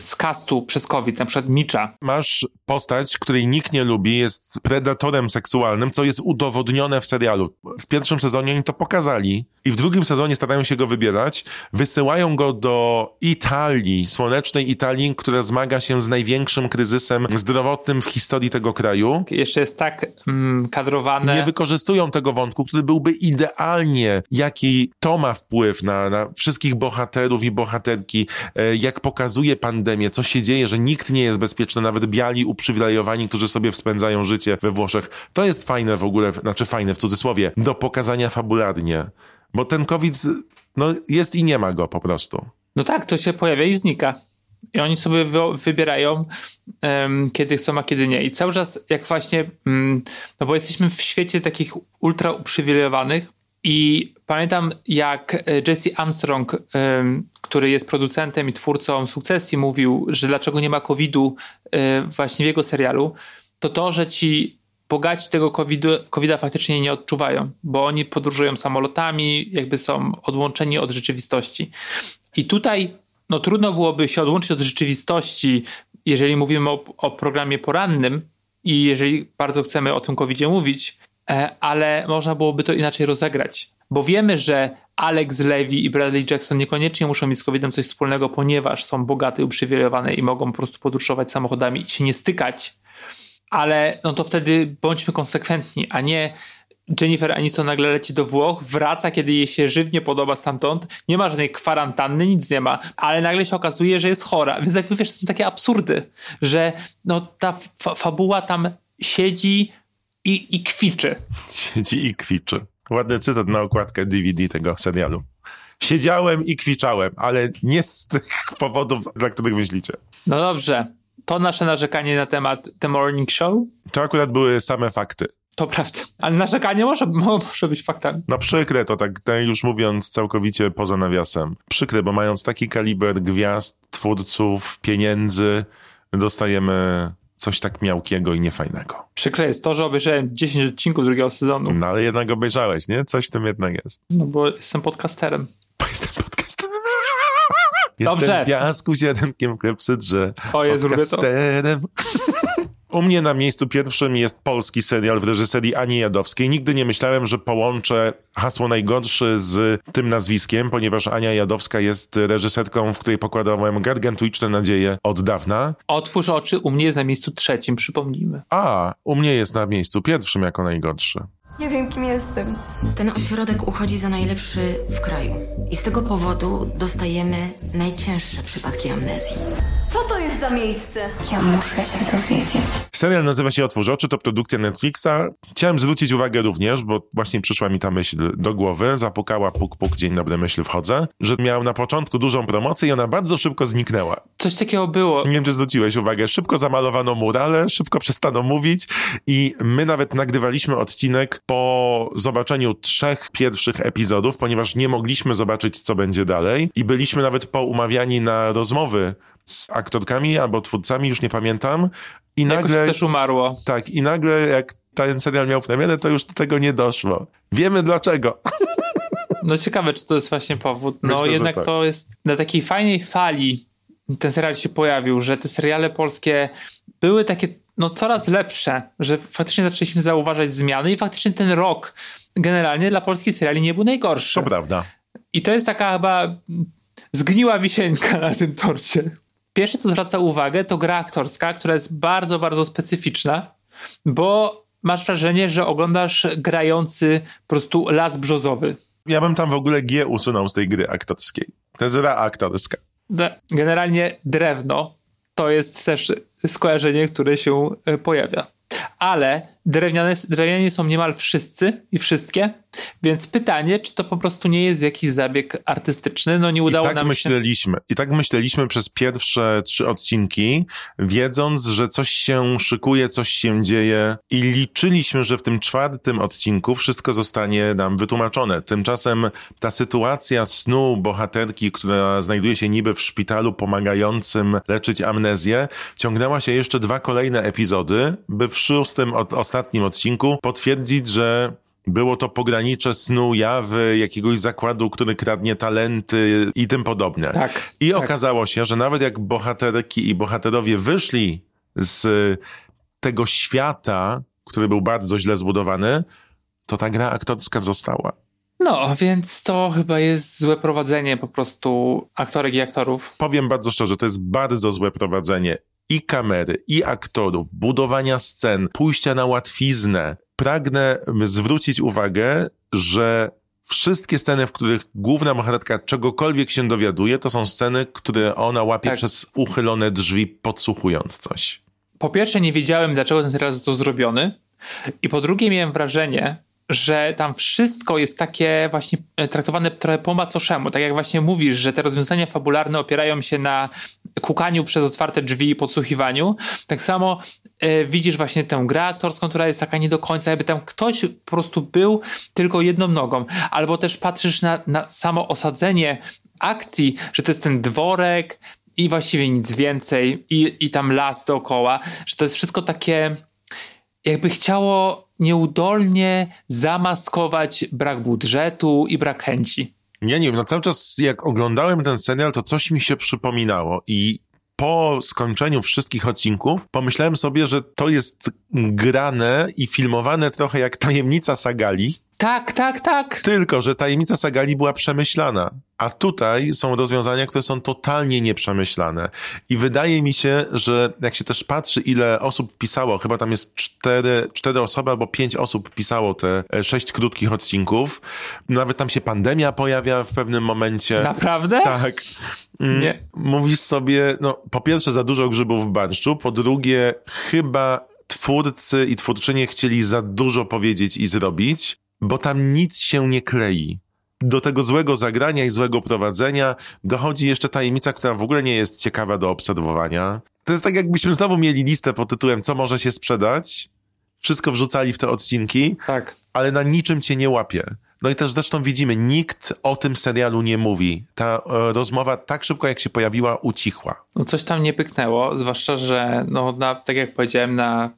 z castu przez COVID, na przykład Micza. Masz postać, której nikt nie lubi, jest predatorem seksualnym, co jest udowodnione w serialu. W pierwszym sezonie oni to pokazali i w drugim sezonie starają się go wybierać. Wysyłają go do Italii, słonecznej Italii, która zmaga się z największym kryzysem zdrowotnym w historii tego kraju. Jeszcze jest tak mm, kadrowane. Nie wykorzystują tego wątku, który byłby idealnie, jaki to ma wpływ na, na wszystkich bohaterów i bohaterki, e, jak pokazuje pandemię, co się dzieje, że nikt nie jest bezpieczny, nawet biali uprzywilejowani, którzy sobie spędzają życie we Włoszech. To jest fajne w ogóle, znaczy fajne w cudzysłowie, do pokazania fabularnie. Bo ten COVID, no jest i nie ma go po prostu. No tak, to się pojawia i znika. I oni sobie wy, wybierają, um, kiedy chcą, a kiedy nie. I cały czas, jak właśnie, um, no bo jesteśmy w świecie takich ultra uprzywilejowanych, i pamiętam, jak e, Jesse Armstrong, um, który jest producentem i twórcą sukcesji, mówił, że dlaczego nie ma COVID-u um, właśnie w jego serialu, to to, że ci bogaci tego COVID-a faktycznie nie odczuwają, bo oni podróżują samolotami, jakby są odłączeni od rzeczywistości. I tutaj no, trudno byłoby się odłączyć od rzeczywistości, jeżeli mówimy o, o programie porannym i jeżeli bardzo chcemy o tym COVID-zie mówić, e, ale można byłoby to inaczej rozegrać. Bo wiemy, że Alex Levy i Bradley Jackson niekoniecznie muszą mieć z COVID-em coś wspólnego, ponieważ są bogate uprzywilejowane i mogą po prostu podróżować samochodami i się nie stykać. Ale no to wtedy bądźmy konsekwentni, a nie Jennifer Aniston nagle leci do Włoch, wraca, kiedy jej się żywnie podoba stamtąd, nie ma żadnej kwarantanny, nic nie ma, ale nagle się okazuje, że jest chora. Więc jakby wiesz, to są takie absurdy, że no ta fa fabuła tam siedzi i, i kwiczy. Siedzi i kwiczy. Ładny cytat na okładkę DVD tego serialu. Siedziałem i kwiczałem, ale nie z tych [laughs] powodów, dla których myślicie. No dobrze. To nasze narzekanie na temat The Morning Show? To akurat były same fakty. To prawda. Ale narzekanie może, [laughs] może być faktami. No przykre to tak, tak już mówiąc całkowicie poza nawiasem. Przykre, bo mając taki kaliber gwiazd, twórców, pieniędzy, dostajemy coś tak miałkiego i niefajnego. Przykre jest to, że obejrzałem 10 odcinków drugiego sezonu. No ale jednak obejrzałeś, nie? Coś w tym jednak jest. No bo jestem podcasterem. [laughs] Bo jestem podcasterem. Dobrze. Jestem piasku ziarenkiem klepsydrze. O Jezu, podcasterem. [laughs] U mnie na miejscu pierwszym jest polski serial w reżyserii Ani Jadowskiej. Nigdy nie myślałem, że połączę hasło najgorszy z tym nazwiskiem, ponieważ Ania Jadowska jest reżyserką, w której pokładałem gargantuiczne nadzieje od dawna. Otwórz oczy, u mnie jest na miejscu trzecim, przypomnijmy. A, u mnie jest na miejscu pierwszym jako najgorszy. Nie wiem, kim jestem. Ten ośrodek uchodzi za najlepszy w kraju. I z tego powodu dostajemy najcięższe przypadki amnezji. Co to jest za miejsce? Ja muszę się dowiedzieć. Serial nazywa się Otwórz oczy, to produkcja Netflixa. Chciałem zwrócić uwagę również, bo właśnie przyszła mi ta myśl do głowy, zapukała puk puk, dzień dobry, myśl wchodzę, że miał na początku dużą promocję i ona bardzo szybko zniknęła. Coś takiego było. Nie wiem, czy zwróciłeś uwagę, szybko zamalowano murale, szybko przestano mówić i my nawet nagrywaliśmy odcinek po zobaczeniu trzech pierwszych epizodów, ponieważ nie mogliśmy zobaczyć, co będzie dalej i byliśmy nawet poumawiani na rozmowy z aktorkami albo twórcami, już nie pamiętam. I Jakoś nagle. też umarło. Tak, i nagle jak ten serial miał premierę, to już do tego nie doszło. Wiemy dlaczego. [laughs] No ciekawe, czy to jest właśnie powód. No Myślę, jednak tak. to jest na takiej fajnej fali ten serial się pojawił, że te seriale polskie były takie no coraz lepsze, że faktycznie zaczęliśmy zauważać zmiany i faktycznie ten rok generalnie dla polskich seriali nie był najgorszy. To prawda. I to jest taka chyba zgniła wisienka na tym torcie. Pierwsze, co zwraca uwagę, to gra aktorska, która jest bardzo, bardzo specyficzna, bo masz wrażenie, że oglądasz grający po prostu las brzozowy. Ja bym tam w ogóle G usunął z tej gry aktorskiej. To jest gra aktorska. Generalnie drewno to jest też skojarzenie, które się e, pojawia. Ale drewniane, drewniani są niemal wszyscy i wszystkie, więc pytanie, czy to po prostu nie jest jakiś zabieg artystyczny? No nie udało I tak nam myśleliśmy. I tak myśleliśmy przez pierwsze trzy odcinki, wiedząc, że coś się szykuje, coś się dzieje i liczyliśmy, że w tym czwartym odcinku wszystko zostanie nam wytłumaczone. Tymczasem ta sytuacja snu bohaterki, która znajduje się niby w szpitalu pomagającym leczyć amnezję, ciągnęła się jeszcze dwa kolejne epizody, by w szóstym, od, ostatnim odcinku potwierdzić, że Było to pogranicze snu, jawy, jakiegoś zakładu, który kradnie talenty i tym podobne. Tak, I tak. okazało się, że nawet jak bohaterki i bohaterowie wyszli z tego świata, który był bardzo źle zbudowany, to ta gra aktorska została. No, więc to chyba jest złe prowadzenie po prostu aktorek i aktorów. Powiem bardzo szczerze, to jest bardzo złe prowadzenie i kamery, i aktorów, budowania scen, pójścia na łatwiznę. Pragnę zwrócić uwagę, że wszystkie sceny, w których główna bohaterka czegokolwiek się dowiaduje, to są sceny, które ona łapie Tak. przez uchylone drzwi, podsłuchując coś. Po pierwsze, nie wiedziałem, dlaczego ten serial został zrobiony. I po drugie, miałem wrażenie, że tam wszystko jest takie właśnie e, traktowane trochę po macoszemu. Tak jak właśnie mówisz, że te rozwiązania fabularne opierają się na kukaniu przez otwarte drzwi i podsłuchiwaniu. Tak samo e, widzisz właśnie tę grę aktorską, która jest taka nie do końca, jakby tam ktoś po prostu był tylko jedną nogą. Albo też patrzysz na, na samo osadzenie akcji, że to jest ten dworek i właściwie nic więcej i, i tam las dookoła, że to jest wszystko takie jakby chciało nieudolnie zamaskować brak budżetu i brak chęci. Ja nie wiem, no cały czas jak oglądałem ten serial, to coś mi się przypominało i po skończeniu wszystkich odcinków pomyślałem sobie, że to jest grane i filmowane trochę jak Tajemnica Sagali, Tak, tak, tak. tylko że Tajemnica Sagali była przemyślana, a tutaj są rozwiązania, które są totalnie nieprzemyślane. I wydaje mi się, że jak się też patrzy, ile osób pisało, chyba tam jest cztery, cztery osoby albo pięć osób pisało te e, sześć krótkich odcinków, nawet tam się pandemia pojawia w pewnym momencie. Naprawdę? Tak. Mm, Nie. Mówisz sobie, no po pierwsze za dużo grzybów w barszczu, po drugie chyba twórcy i twórczynie chcieli za dużo powiedzieć i zrobić, bo tam nic się nie klei. Do tego złego zagrania i złego prowadzenia dochodzi jeszcze tajemnica, która w ogóle nie jest ciekawa do obserwowania. To jest tak, jakbyśmy znowu mieli listę pod tytułem Co może się sprzedać? Wszystko wrzucali w te odcinki, Tak. ale na niczym cię nie łapie. No i też zresztą widzimy, nikt o tym serialu nie mówi. Ta e, rozmowa tak szybko jak się pojawiła, ucichła. No coś tam nie pyknęło, zwłaszcza, że no, na, tak jak powiedziałem, na,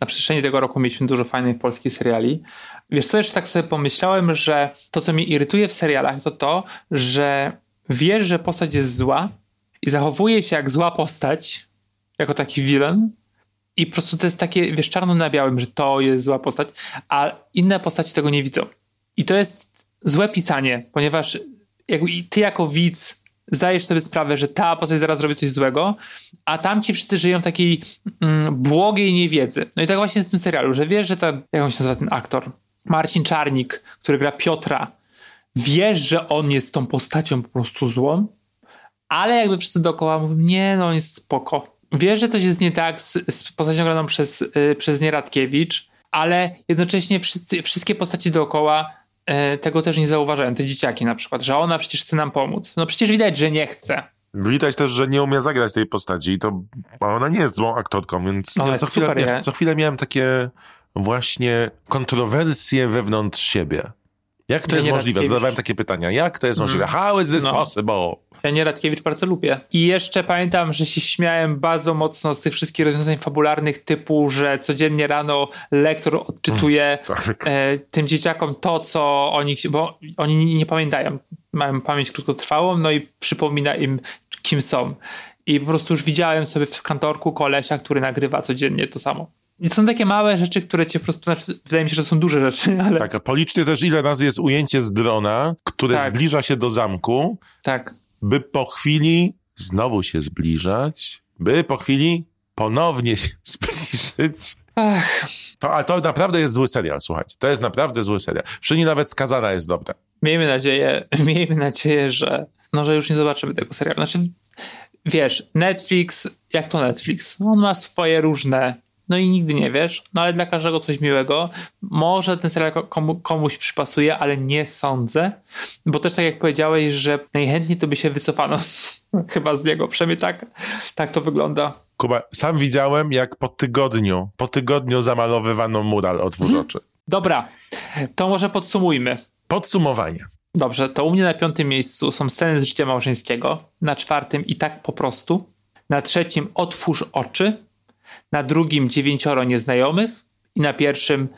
na przestrzeni tego roku mieliśmy dużo fajnych polskich seriali. Wiesz co, jeszcze tak sobie pomyślałem, że to, co mnie irytuje w serialach, to to, że wiesz, że postać jest zła i zachowuje się jak zła postać, jako taki villain i po prostu to jest takie, wiesz, czarno na białym, że to jest zła postać, a inne postaci tego nie widzą. I to jest złe pisanie, ponieważ jakby ty jako widz zdajesz sobie sprawę, że ta postać zaraz zrobi coś złego, a tamci wszyscy żyją takiej mm, błogiej niewiedzy. No i tak właśnie w tym serialu, że wiesz, że ta, jak on się nazywa ten aktor? Marcin Czarnik, który gra Piotra, wiesz, że on jest tą postacią po prostu złą, ale jakby wszyscy dookoła mówią, nie, no on jest spoko. Wiesz, że coś jest nie tak z, z postacią graną przez, y, przez Nieradkiewicz, ale jednocześnie wszyscy, wszystkie postaci dookoła y, tego też nie zauważają. Te dzieciaki na przykład, że ona przecież chce nam pomóc. No przecież widać, że nie chce. Widać też, że nie umie zagrać tej postaci i to a ona nie jest złą aktorką, więc Ona ja co, chwilę, ja, co chwilę miałem takie właśnie kontrowersje wewnątrz siebie. Jak to Ja jest nie możliwe? Radkiewicz. Zadawałem takie pytania. Jak to jest Mm. możliwe? How is this No. possible? Ja Nieradkiewicz bardzo lubię. I jeszcze pamiętam, że się śmiałem bardzo mocno z tych wszystkich rozwiązań fabularnych typu, że codziennie rano lektor odczytuje Tak. e, tym dzieciakom to, co oni, bo oni nie, nie pamiętają. Mają pamięć krótkotrwałą, no i przypomina im, kim są. I po prostu już widziałem sobie w kantorku kolesia, który nagrywa codziennie to samo. To są takie małe rzeczy, które cię po prostu, znaczy, wydaje mi się, że są duże rzeczy, [laughs] ale Tak, a policzcie też ile razy jest ujęcie z drona, które Tak. zbliża się do zamku, tak. by po chwili znowu się zbliżać, by po chwili ponownie się [laughs] zbliżyć. Ach, To, a to naprawdę jest zły serial, słuchajcie. To jest naprawdę zły serial. Przy niej nawet skazana jest dobra. miejmy nadzieję, [laughs] miejmy nadzieję, że, no, że już nie zobaczymy tego serialu. Znaczy, wiesz, Netflix, jak to Netflix? On ma swoje różne, no i nigdy nie wiesz, no ale dla każdego coś miłego. Może ten serial ko- komu, komuś przypasuje, ale nie sądzę, bo też tak jak powiedziałeś, że najchętniej to by się wycofano z, [laughs] chyba z niego, przynajmniej tak, tak to wygląda. Kuba, sam widziałem, jak po tygodniu, po tygodniu zamalowywano mural otwórz oczy. Dobra, to może podsumujmy. Podsumowanie. Dobrze, to u mnie na piątym miejscu są sceny z życia małżeńskiego, na czwartym i tak po prostu, na trzecim otwórz oczy, na drugim dziewięcioro nieznajomych i na pierwszym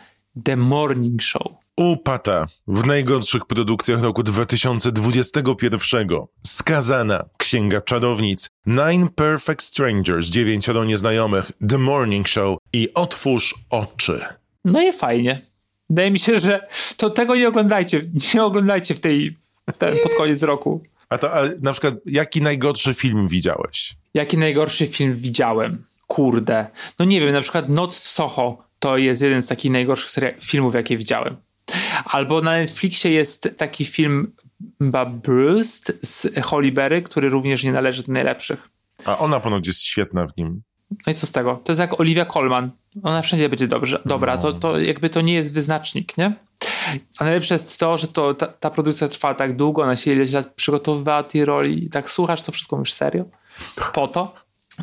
The Morning Show. U Pata w najgorszych produkcjach roku 2021 Skazana, Księga Czarownic, Nine Perfect Strangers, Dziewięcioro Nieznajomych, The Morning Show i Otwórz Oczy. No i fajnie. Wydaje mi się, że to tego nie oglądajcie. Nie oglądajcie w tej ten, pod koniec roku. A to a na przykład jaki najgorszy film widziałeś? Jaki najgorszy film widziałem? Kurde. No nie wiem, na przykład Noc w Soho to jest jeden z takich najgorszych filmów, jakie widziałem. Albo na Netflixie jest taki film Bruce z Holly Berry, który również nie należy do najlepszych. A ona ponoć jest świetna w nim. No i co z tego? To jest jak Olivia Colman. Ona wszędzie będzie dobrze, dobra. To, to jakby to nie jest wyznacznik, nie? A najlepsze jest to, że to, ta, ta produkcja trwała tak długo, ona się ileś lat przygotowywała tej roli i tak słuchasz to wszystko już serio? Po to?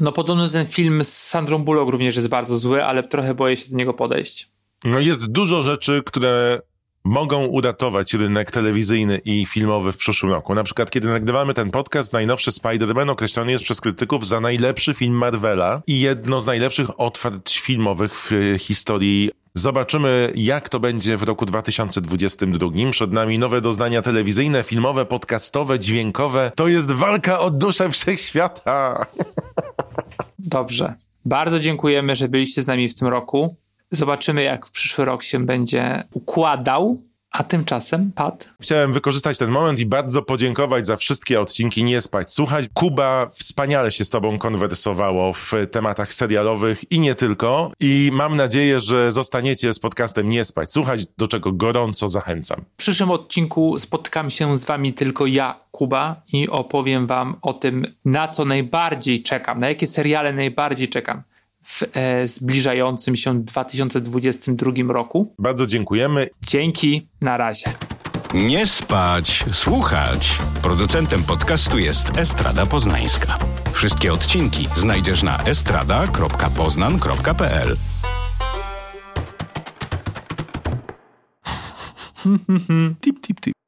No podobno ten film z Sandrą Bullock również jest bardzo zły, ale trochę boję się do niego podejść. No jest dużo rzeczy, które mogą uratować rynek telewizyjny i filmowy w przyszłym roku. Na przykład, kiedy nagrywamy ten podcast, najnowszy Spider-Man określony jest przez krytyków za najlepszy film Marvela i jedno z najlepszych otwarć filmowych w historii Zobaczymy, jak to będzie w roku 2022. Przed nami nowe doznania telewizyjne, filmowe, podcastowe, dźwiękowe. To jest walka o duszę wszechświata. [laughs] Dobrze. Bardzo dziękujemy, że byliście z nami w tym roku. Zobaczymy, jak w przyszły rok się będzie układał. A tymczasem, Pat? Chciałem wykorzystać ten moment i bardzo podziękować za wszystkie odcinki Nie Spać Słuchać. Kuba wspaniale się z tobą konwersowało w tematach serialowych i nie tylko. I mam nadzieję, że zostaniecie z podcastem Nie Spać Słuchać, do czego gorąco zachęcam. W przyszłym odcinku spotkam się z wami tylko ja, Kuba, i opowiem wam o tym, na co najbardziej czekam, na jakie seriale najbardziej czekam w e, zbliżającym się 2022 roku. Bardzo dziękujemy. Dzięki, na razie. Nie spać, słuchać. Producentem podcastu jest Estrada Poznańska. Wszystkie odcinki znajdziesz na estrada.poznan.pl. [laughs] tip, tip, tip.